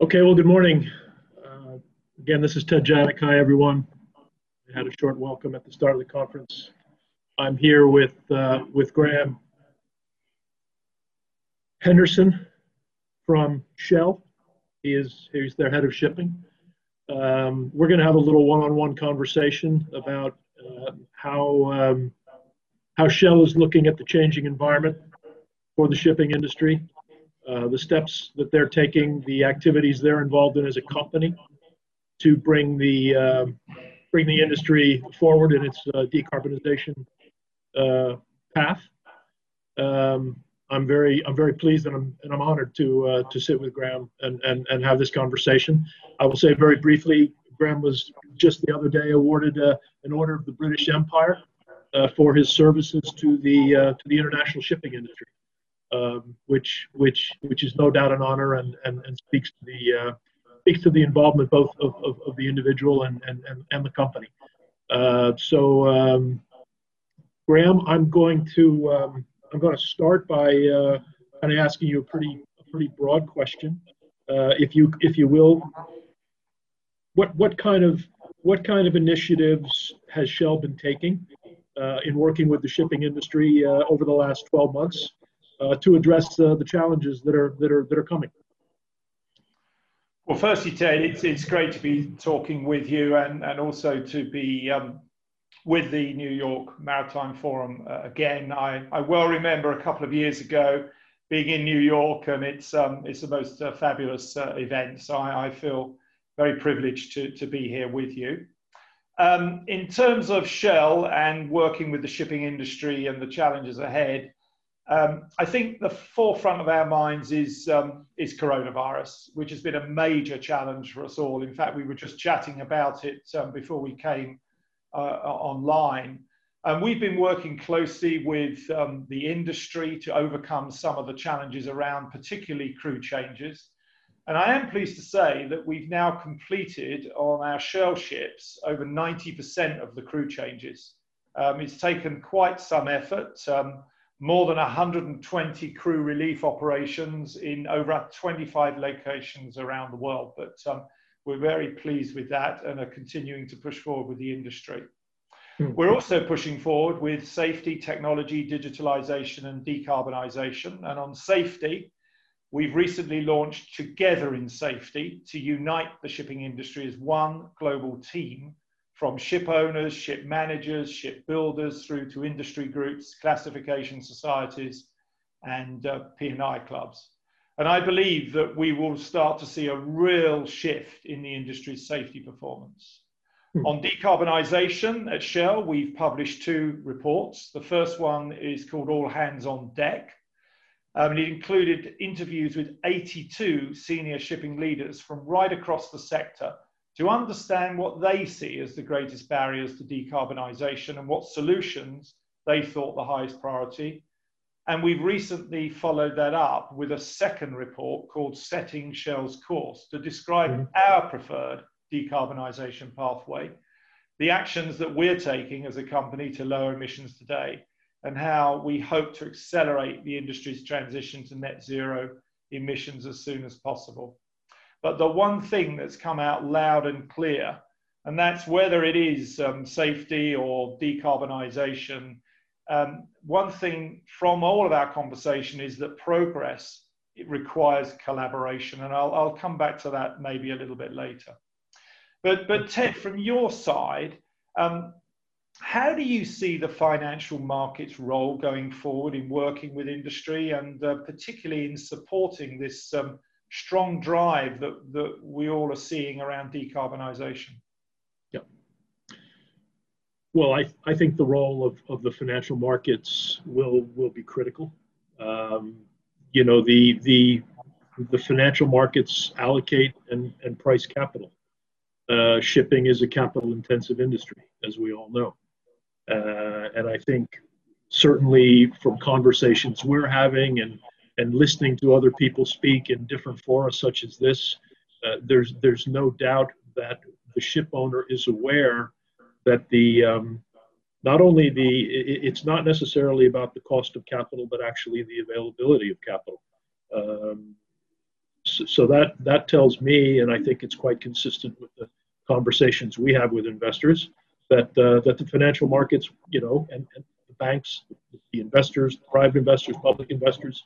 Okay, well, good morning. Uh, again, this is Ted Janik. Hi, everyone. I had a short welcome at the start of the conference. I'm here with uh, with Graham Henderson from Shell. He is he's their head of shipping. Um, we're going to have a little one-on-one conversation about uh, how um, how Shell is looking at the changing environment for the shipping industry uh, the steps that they're taking, the activities they're involved in as a company to bring the uh, bring the industry forward in its uh, decarbonization uh, path. Um, I'm very I'm very pleased and I'm and I'm honored to uh, to sit with Graham and, and and have this conversation. I will say very briefly, Graham was just the other day awarded an order of the British Empire for his services to the to the international shipping industry um, which which which is no doubt an honor and and, and speaks to the uh, speaks to the involvement both of, of, of, the individual and and, and, the company. Uh, so um, Graham, I'm going to um, I'm going to start by uh, kind of asking you a pretty a pretty broad question, uh, if you if you will. What what kind of what kind of initiatives has Shell been taking uh, in working with the shipping industry uh, over the last 12 months? Uh, to address uh, the challenges that are that are that are coming. Well, firstly, Ted, it's it's great to be talking with you and and also to be um, with the New York Maritime Forum uh, again. I, I well remember a couple of years ago being in New York, and it's um, it's the most uh, fabulous uh, event. So I, I, feel very privileged to to be here with you. Um, in terms of Shell and working with the shipping industry and the challenges ahead, um, I think the forefront of our minds is, um, is coronavirus, which has been a major challenge for us all. In fact, we were just chatting about it um, before we came uh, online. And we've been working closely with um, the industry to overcome some of the challenges around, particularly crew changes. And I am pleased to say that we've now completed on our Shell ships over 90% of the crew changes. Um, it's taken quite some effort. More than 120 crew relief operations in over 25 locations around the world. But um, we're very pleased with that and are continuing to push forward with the industry. Mm. We're also pushing forward with safety, technology, digitalization, and decarbonisation. And on safety, we've recently launched Together in Safety to unite the shipping industry as one global team from ship owners, ship managers, ship builders, through to industry groups, classification societies, and uh, P&I clubs. And I believe that we will start to see a real shift in the industry's safety performance. Hmm. On decarbonisation at Shell, we've published two reports. The first one is called All Hands on Deck. Um, and it included interviews with 82 senior shipping leaders from right across the sector to understand what they see as the greatest barriers to decarbonisation and what solutions they thought the highest priority. And we've recently followed that up with a second report called Setting Shell's Course to describe mm-hmm. our preferred decarbonisation pathway, the actions that we're taking as a company to lower emissions today, and how we hope to accelerate the industry's transition to net zero emissions as soon as possible. But the one thing that's come out loud and clear, and that's whether it is um, safety or decarbonisation, um, one thing from all of our conversation is that progress it requires collaboration, and I'll, I'll come back to that maybe a little bit later. But, but Ted, from your side, um, how do you see the financial markets role going forward in working with industry and uh, particularly in supporting this um, strong drive that, that we all are seeing around decarbonisation. Yeah. Well, I, I think the role of, of the financial markets will will be critical. Um, you know, the the the financial markets allocate and, and price capital. Uh, shipping is a capital intensive industry, as we all know. Uh, and I think certainly from conversations we're having and and listening to other people speak in different fora such as this, uh, there's there's no doubt that the ship owner is aware that the um, not only the it, it's not necessarily about the cost of capital, but actually the availability of capital. Um, so, so that that tells me, and I think it's quite consistent with the conversations we have with investors, that uh, that the financial markets, you know, and, and, the banks, the investors, private investors, public investors,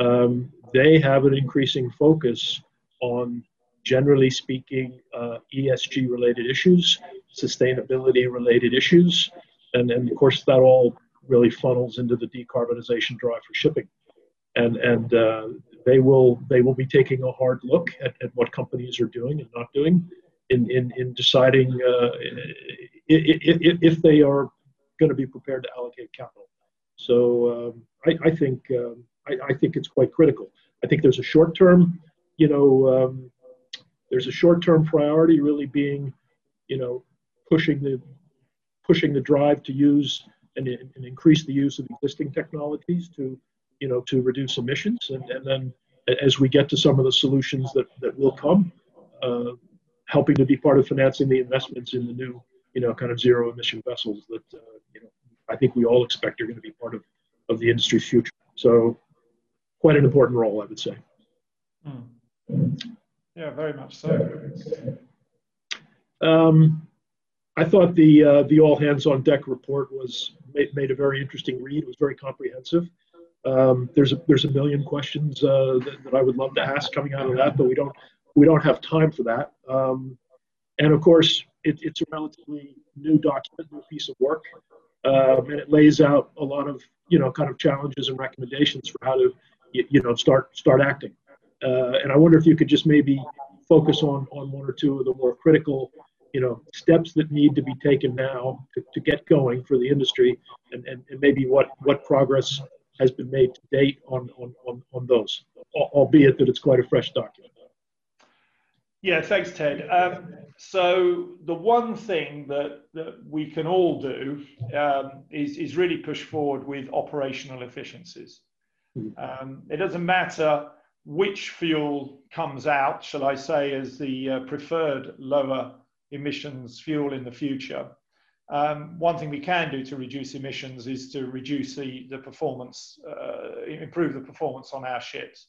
um, they have an increasing focus on, generally speaking, uh, ESG related issues, sustainability related issues, and and of course that all really funnels into the decarbonization drive for shipping, and and uh, they will they will be taking a hard look at, at what companies are doing and not doing in in, in deciding uh, if, if they are going to be prepared to allocate capital. So um, I, I, think um, I, I, think it's quite critical. I think there's a short term, you know, um, there's a short term priority really being, you know, pushing the pushing the drive to use and, and increase the use of existing technologies to, you know, to reduce emissions. And, and then as we get to some of the solutions that, that will come, uh, helping to be part of financing the investments in the new you know, kind of zero emission vessels that, uh, you know, I think we all expect are going to be part of, of the industry's future. So quite an important role, I would say. Mm. Yeah, very much so. Um, I thought the uh, the all hands on deck report was made, made a very interesting read. It was very comprehensive. Um, there's a there's a million questions uh, that, that, I would love to ask coming out of that, but we don't we don't have time for that. Um, and of course, it, it's a relatively new document, new piece of work, um, and it lays out a lot of you know kind of challenges and recommendations for how to you, you know start start acting. Uh, and I wonder if you could just maybe focus on on one or two of the more critical you know steps that need to be taken now to, to get going for the industry and, and, and maybe what what progress has been made to date on on, on, on those albeit that it's quite a fresh document yeah, thanks, Ted. Um, so the one thing that, that we can all do um, is, is really push forward with operational efficiencies. Hmm. Um, it doesn't matter which fuel comes out, shall I say, as the uh, preferred lower emissions fuel in the future. Um, one thing we can do to reduce emissions is to reduce the, the performance, uh, improve the performance on our ships.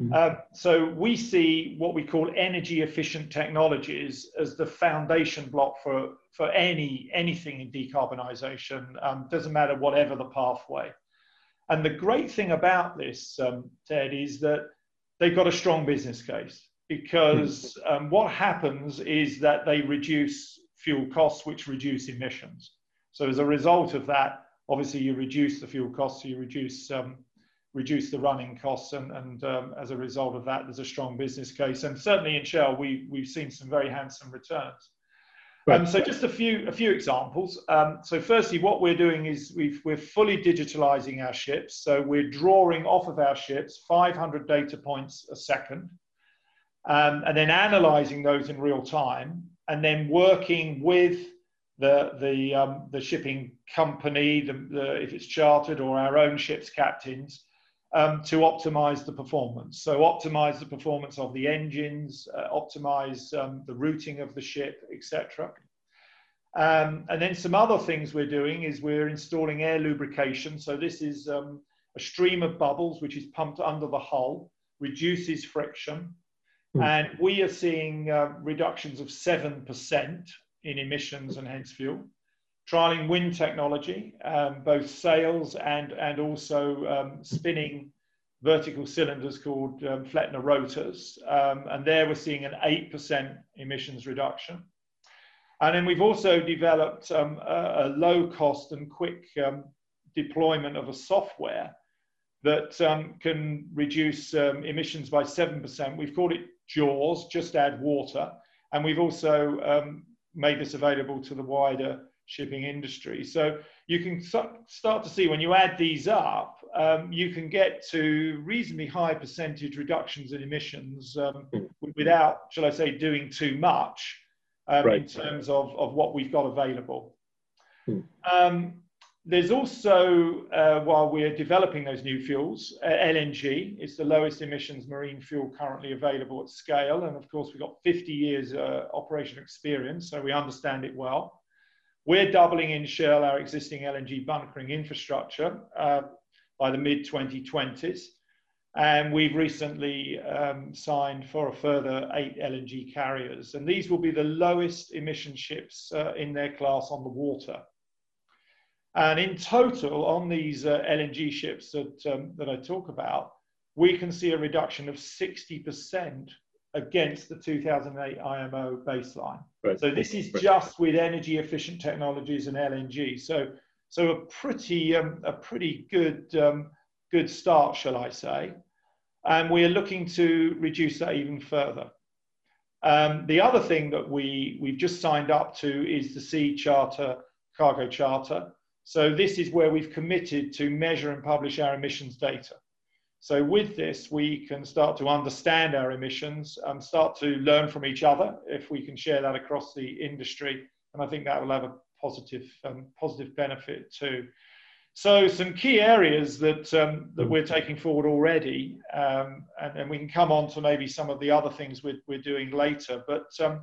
Mm-hmm. Uh, so we see what we call energy efficient technologies as the foundation block for, for any anything in decarbonisation. Um, doesn't matter whatever the pathway. And the great thing about this, um, Ted, is that they've got a strong business case because mm-hmm. um, what happens is that they reduce fuel costs, which reduce emissions. So as a result of that, obviously you reduce the fuel costs, so you reduce um, reduce the running costs, and, and um, as a result of that, there's a strong business case. And certainly in Shell, we, we've seen some very handsome returns. Um, so just a few a few examples. Um, so firstly, what we're doing is we are fully digitalizing our ships. So we're drawing off of our ships 500 data points a second, um, and then analyzing those in real time, and then working with the the um, the shipping company, the, the, if it's chartered or our own ships captains, um, to optimize the performance. So optimize the performance of the engines, uh, optimize um, the routing of the ship, etc. Um, and then some other things we're doing is we're installing air lubrication. So this is um, a stream of bubbles which is pumped under the hull, reduces friction. Mm. And we are seeing uh, reductions of 7% in emissions and hence fuel trialing wind technology, um, both sails and, and also um, spinning vertical cylinders called um, rotors. Um, and there we're seeing an 8% emissions reduction. And then we've also developed um, a, a, low cost and quick um, deployment of a software that can reduce emissions by 7%. We've called it JAWS, just add water. And we've also made this available to the wider shipping industry. So you can start to see when you add these up, um, you can get to reasonably high percentage reductions in emissions um, without, shall I say, doing too much um, right. in terms of, of what we've got available. Hmm. Um, there's also, uh, while we're developing those new fuels, uh, LNG is the lowest emissions marine fuel currently available at scale. And of course, we've got 50 years uh, operational experience, so we understand it well. We're doubling in Shell our existing LNG bunkering infrastructure uh, by the mid 2020s. and we've recently um, signed for a further eight LNG carriers. And these will be the lowest emission ships uh, in their class on the water. And in total, on these uh, LNG ships that, um, that I talk about, we can see a reduction of 60% against the 2008 IMO baseline. Right. So this is right. just with energy efficient technologies and LNG. So, so a pretty, um, a pretty good um, good start, shall I say. And we are looking to reduce that even further. Um, the other thing that we, we've just signed up to is the Sea Charter Cargo Charter. So this is where we've committed to measure and publish our emissions data. So with this, we can start to understand our emissions and start to learn from each other if we can share that across the industry. And I think that will have a positive, um, positive benefit too. So some key areas that um, that we're taking forward already, um, and, and, we can come on to maybe some of the other things we're, we're doing later. But um,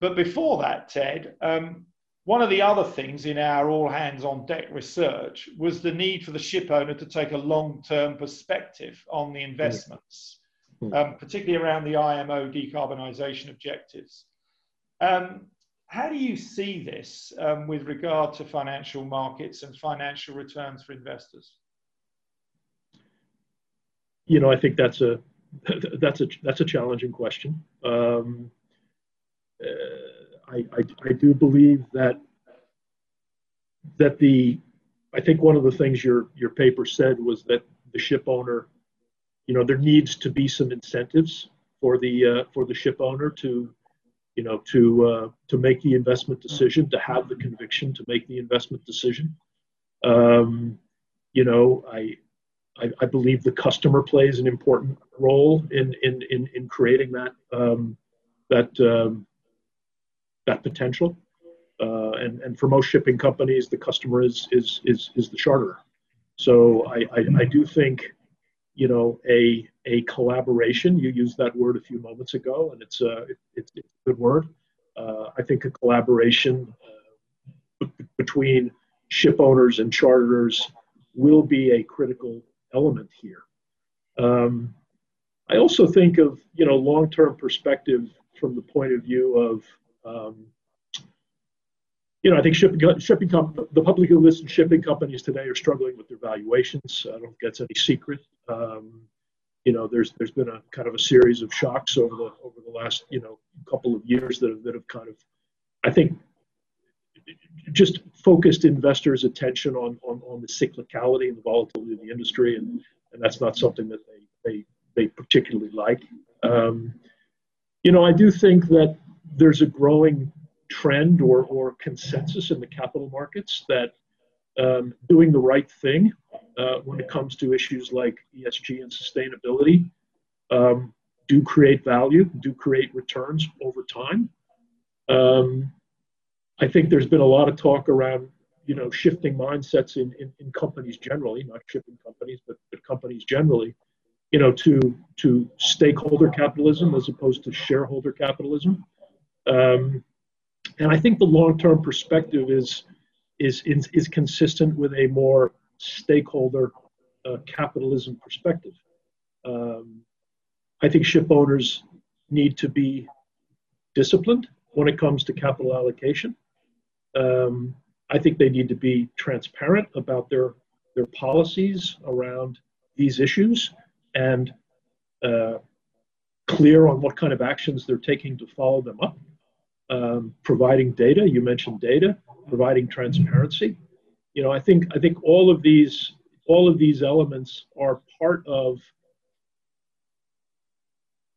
but before that, Ted, um, one of the other things in our all hands on deck research was the need for the ship owner to take a long term perspective on the investments, mm. particularly around the IMO decarbonisation objectives. Um, how do you see this um, with regard to financial markets and financial returns for investors? You know, I think that's a that's a that's a challenging question. Um, uh, I, I, I do believe that that the I think one of the things your your paper said was that the ship owner, you know, there needs to be some incentives for the uh, for the ship owner to you know, to uh, to make the investment decision, to have the conviction to make the investment decision. Um, you know, I, I, I believe the customer plays an important role in in in, in creating that um, that um, that potential. Uh, and and for most shipping companies, the customer is is is is the charterer. So I, I, I do think you know a a collaboration you used that word a few moments ago and it's a it's, it's a good word uh, i think a collaboration uh, between ship owners and charterers will be a critical element here um, i also think of you know long-term perspective from the point of view of um, you know, I think shipping, shipping the publicly listed shipping companies today are struggling with their valuations. I don't think that's any secret. Um, you know, there's there's been a kind of a series of shocks over the over the last you know couple of years that have that have kind of, I think, just focused investors' attention on on, on the cyclicality and the volatility of the industry, and and that's not something that they they they particularly like. Um, you know, I do think that there's a growing trend or, or consensus in the capital markets that um, doing the right thing uh, when it comes to issues like ESG and sustainability um, do create value, do create returns over time. Um, I think there's been a lot of talk around, you know, shifting mindsets in, in, in companies generally, not shipping companies, but, but companies generally, you know, to to stakeholder capitalism as opposed to shareholder capitalism. Um, and I think the long-term perspective is is is, is consistent with a more stakeholder uh, capitalism perspective. Um, I think ship owners need to be disciplined when it comes to capital allocation. Um, I think they need to be transparent about their their policies around these issues and uh, clear on what kind of actions they're taking to follow them up um, providing data. You mentioned data, providing transparency. You know, I think I think all of these all of these elements are part of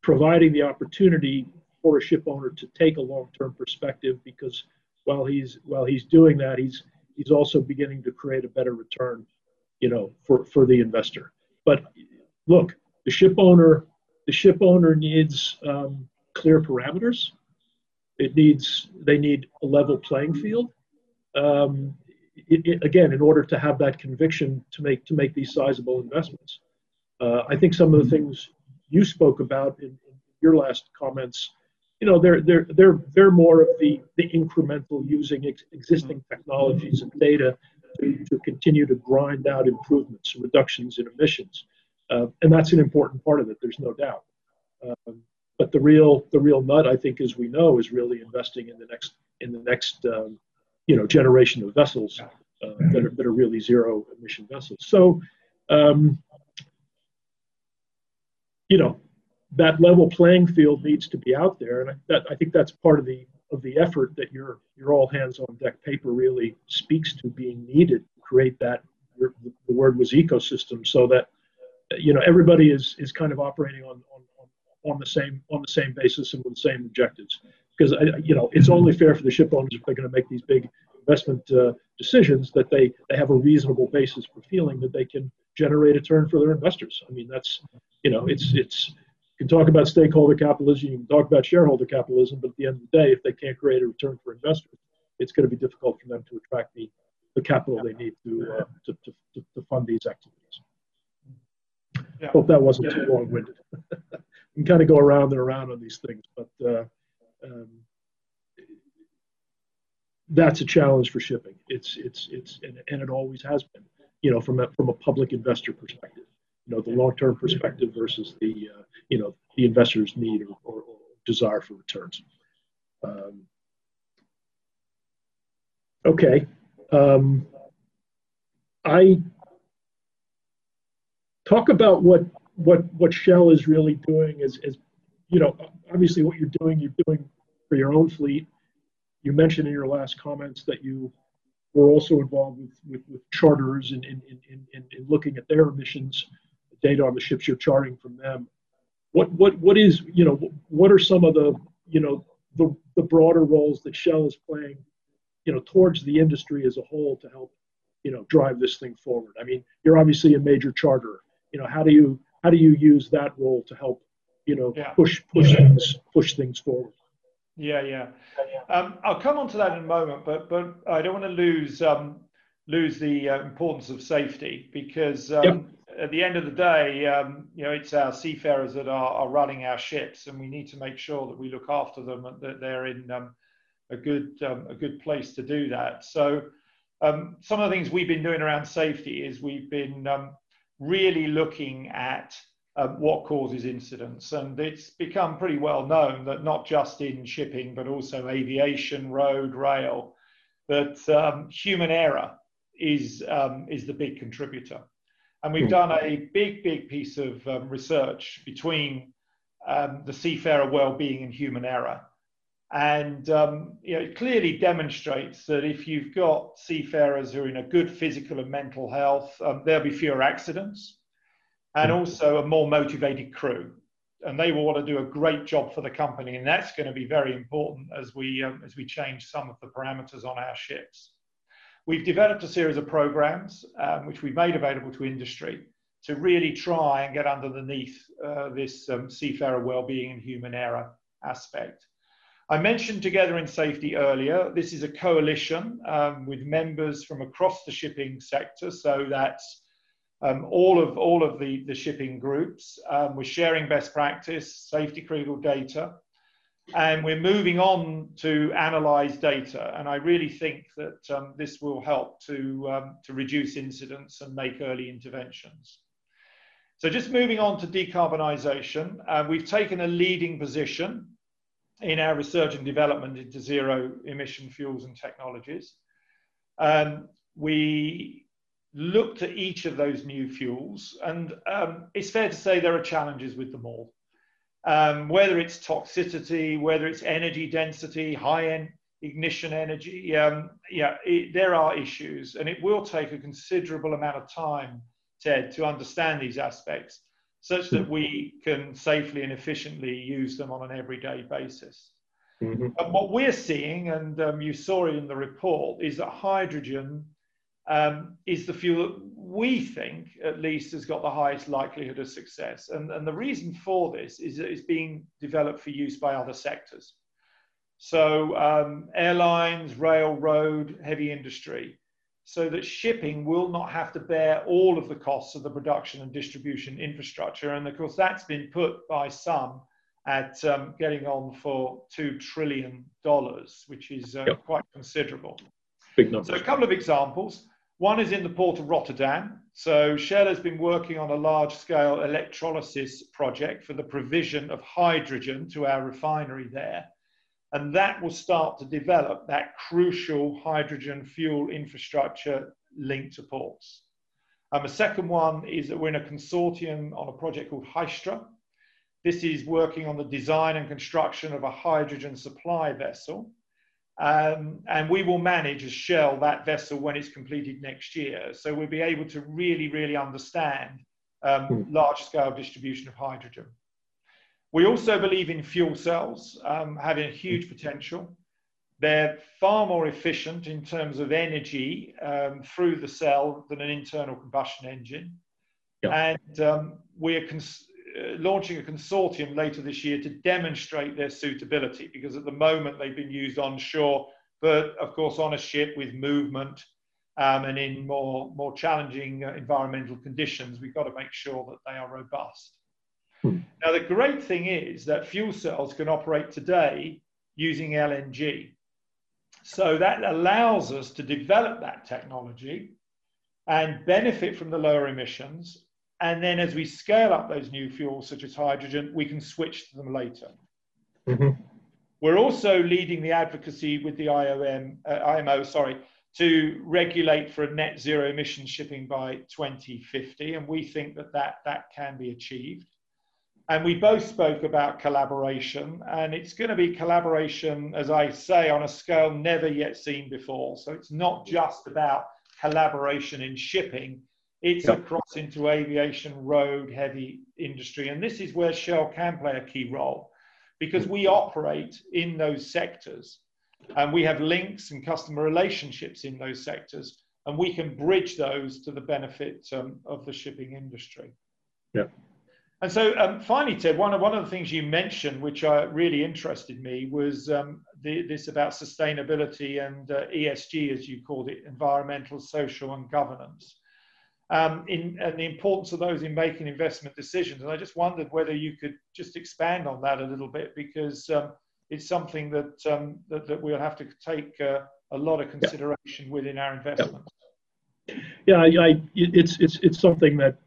providing the opportunity for a ship owner to take a long-term perspective because while he's while he's doing that he's he's also beginning to create a better return you know for for the investor but look the ship owner the ship owner needs um, clear parameters it needs they need a level playing field. Um, it, it, again, in order to have that conviction to make to make these sizable investments, uh, I think some of the things you spoke about in, in, your last comments, you know, they're they're they're they're more of the the incremental using ex- existing technologies and data to, to continue to grind out improvements, reductions in emissions. uh, and that's an important part of it. There's no doubt. Um, but the real the real nut, I think, as we know, is really investing in the next in the next um, you know generation of vessels uh, that are that are really zero emission vessels. So um, you know that level playing field needs to be out there, and I, that, I think that's part of the of the effort that your your all hands on deck paper really speaks to being needed to create that. The word was ecosystem, so that you know everybody is is kind of operating on on, the same on the same basis and with the same objectives. Because you know it's only fair for the ship owners if they're going to make these big investment uh, decisions that they they have a reasonable basis for feeling that they can generate a turn for their investors. I mean that's you know it's it's you can talk about stakeholder capitalism, you can talk about shareholder capitalism, but at the end of the day, if they can't create a return for investors, it's going to be difficult for them to attract the, the capital they need to, uh, to, to, to, fund these activities. Yeah. Hope that wasn't too long-winded. you can kind of go around and around on these things, but uh, um, that's a challenge for shipping. It's it's it's and, and it always has been. You know, from a from a public investor perspective you know the long-term perspective versus the uh, you know the investor's need or, or, or desire for returns. Um, okay, um, I talk about what what what Shell is really doing is is you know obviously what you're doing you're doing for your own fleet. You mentioned in your last comments that you were also involved with, with, with charters and in, in, in, in, looking at their emissions data on the ships you're charting from them. What what what is you know what are some of the you know the the broader roles that Shell is playing, you know, towards the industry as a whole to help you know drive this thing forward. I mean, you're obviously a major charter. You know, how do you how do you use that role to help you know yeah. push push things push things forward? Yeah, yeah. Um, I'll come on to that in a moment, but but I don't want to lose um, lose the uh, importance of safety because um, yep at the end of the day, um, you know, it's our seafarers that are, are, running our ships, and we need to make sure that we look after them and that they're in um, a good um, a good place to do that. So, um, some of the things we've been doing around safety is we've been um, really looking at um, what causes incidents, and it's become pretty well known that not just in shipping but also aviation, road, rail, that human error is is the big contributor. And we've hmm. done a big, big piece of um, research between um, the seafarer well-being and human error. And um, you know, it clearly demonstrates that if you've got seafarers who are in a good physical and mental health, um, there'll be fewer accidents and hmm. also a more motivated crew. And they will want to do a great job for the company. And that's going to be very important as we, um, as we change some of the parameters on our ships. We've developed a series of programs um, which we've made available to industry to really try and get underneath uh, this um, seafarer well-being and human error aspect. I mentioned Together in Safety earlier. This is a coalition um, with members from across the shipping sector, so that's um, all of all of the, the shipping groups. Um, we're sharing best practice, safety critical data, and we're moving on to analyze data. And I really think that um, this will help to, um, to reduce incidents and make early interventions. So just moving on to decarbonisation, uh, we've taken a leading position in our research and development into zero emission fuels and technologies. Um, we looked at each of those new fuels, and um, it's fair to say there are challenges with them all um, whether it's toxicity, whether it's energy density, high end ignition energy. Um, yeah, it, there are issues, and it will take a considerable amount of time, Ted, to understand these aspects such that we can safely and efficiently use them on an everyday basis. Mm-hmm. And what we're seeing, and um, you saw it in the report, is that hydrogen um, is the fuel that we think, at least, has got the highest likelihood of success. And, and the reason for this is that it's being developed for use by other sectors. So, um, airlines, railroad, heavy industry, so that shipping will not have to bear all of the costs of the production and distribution infrastructure. And of course, that's been put by some at um, getting on for $2 trillion, which is uh, yep. quite considerable. Big number. So, a couple of examples One is in the port of Rotterdam. So Shell has been working on a large-scale electrolysis project for the provision of hydrogen to our refinery there. And that will start to develop that crucial hydrogen fuel infrastructure linked to ports. Um, a second one is that we're in a consortium on a project called Hystra. This is working on the design and construction of a hydrogen supply vessel um, and we will manage as Shell that vessel when it's completed next year. So we'll be able to really, really understand um, mm. large scale distribution of hydrogen. We also believe in fuel cells um, having a huge potential. They're far more efficient in terms of energy um, through the cell than an internal combustion engine. Yeah. And um, we're cons- uh, launching a consortium later this year to demonstrate their suitability because at the moment they've been used onshore, but of course on a ship with movement um, and in more, more challenging uh, environmental conditions, we've got to make sure that they are robust. Hmm. Now, the great thing is that fuel cells can operate today using LNG. So that allows us to develop that technology and benefit from the lower emissions and then as we scale up those new fuels, such as hydrogen, we can switch to them later. Mm-hmm. We're also leading the advocacy with the IOM, uh, IMO, sorry, to regulate for a net zero emission shipping by 2050. And we think that that, that can be achieved. And we both spoke about collaboration, and it's going to be collaboration, as I say, on a scale never yet seen before. So it's not just about collaboration in shipping, it's yep. across into aviation, road, heavy industry. And this is where Shell can play a key role because we operate in those sectors and we have links and customer relationships in those sectors and we can bridge those to the benefit um, of the shipping industry. Yeah. And so, um, finally, Ted, one of, one of the things you mentioned, which uh, really interested me, was um, the, this about sustainability and uh, ESG, as you called it, environmental, social, and governance um, in, and the importance of those in making investment decisions. And I just wondered whether you could just expand on that a little bit because um, it's something that, um, that, that we'll have to take uh, a lot of consideration yeah. within our investments. Yeah, I, I, it's it's it's something that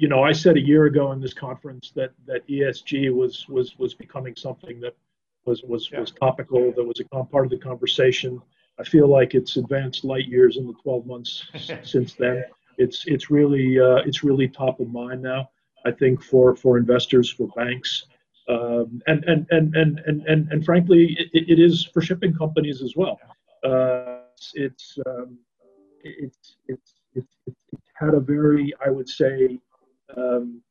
you know I said a year ago in this conference that that ESG was was was becoming something that was was yeah. was topical, that was a part of the conversation. I feel like it's advanced light years in the 12 months since then it's it's really uh, it's really top of mind now. I think for for investors, for banks, um, and, and, and, and, and, and, and frankly, it, it is for shipping companies as well. Uh, it's, um, it's, it's, it's, it's had a very, I would say, um,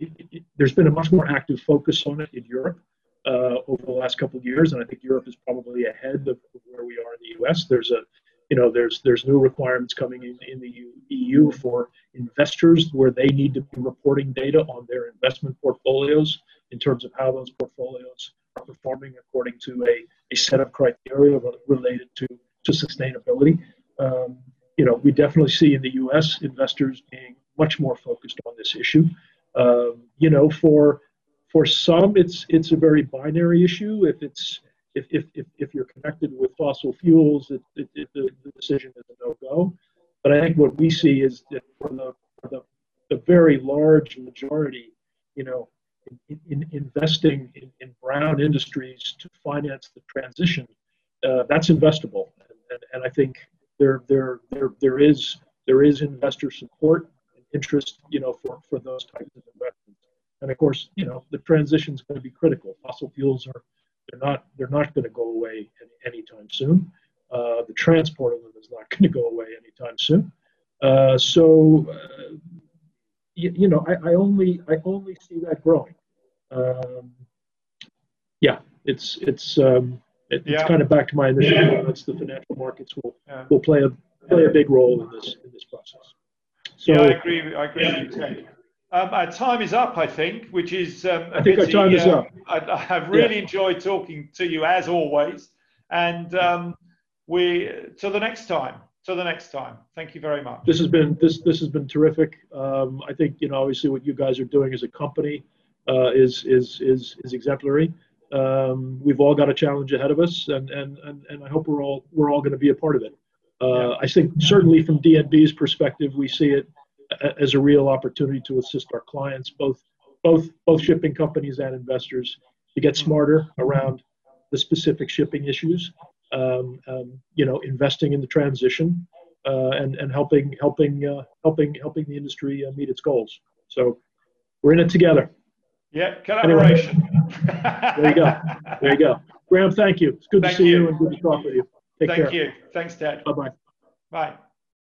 it, it, there's been a much more active focus on it in Europe uh, over the last couple of years, and I think Europe is probably ahead of where we are in the U.S. There's a you know, there's there's new requirements coming in in the EU for investors where they need to be reporting data on their investment portfolios in terms of how those portfolios are performing according to a, a set of criteria related to to sustainability. Um, you know, we definitely see in the U.S. investors being much more focused on this issue. Um, you know, for for some, it's it's a very binary issue. If it's if, if, if, if you're connected with fossil fuels, it, it, it, the, the decision is a no-go. But I think what we see is that for the, for the, the very large majority, you know, in, in investing in, in, brown industries to finance the transition, uh, that's investable. And, and, and, I think there, there, there, there is there is investor support interest, you know, for, for those types of investments. And of course, you know, the transition is going to be critical. Fossil fuels are they're not they're not going to go away any, anytime soon. Uh, the transport of them is not going to go away anytime soon. Uh, so uh, you, you, know, I, I, only I only see that growing. Um, yeah, it's it's um, it, yeah. it's kind of back to my initial comments. The financial markets will yeah. will play a play a big role in this in this process. So, yeah, I agree. I agree with you. Um, our time is up, I think, which is. Um, I think pity. our time is uh, up. I, have really yeah. enjoyed talking to you as always, and um, we till the next time. Till the next time. Thank you very much. This has been this this has been terrific. Um, I think you know obviously what you guys are doing as a company uh, is is is is exemplary. Um, we've all got a challenge ahead of us, and and and, and I hope we're all we're all going to be a part of it. Uh, I think certainly from DNB's perspective, we see it as a real opportunity to assist our clients, both both both shipping companies and investors, to get smarter around the specific shipping issues. Um, um, you know, investing in the transition uh, and and helping helping uh, helping helping the industry uh, meet its goals. So we're in it together. Yeah, collaboration. Anyway, there you go. There you go. Graham, thank you. It's good thank to see you. you. and good to talk with you. Take thank care. you. Thanks, Ted. Bye-bye. Bye.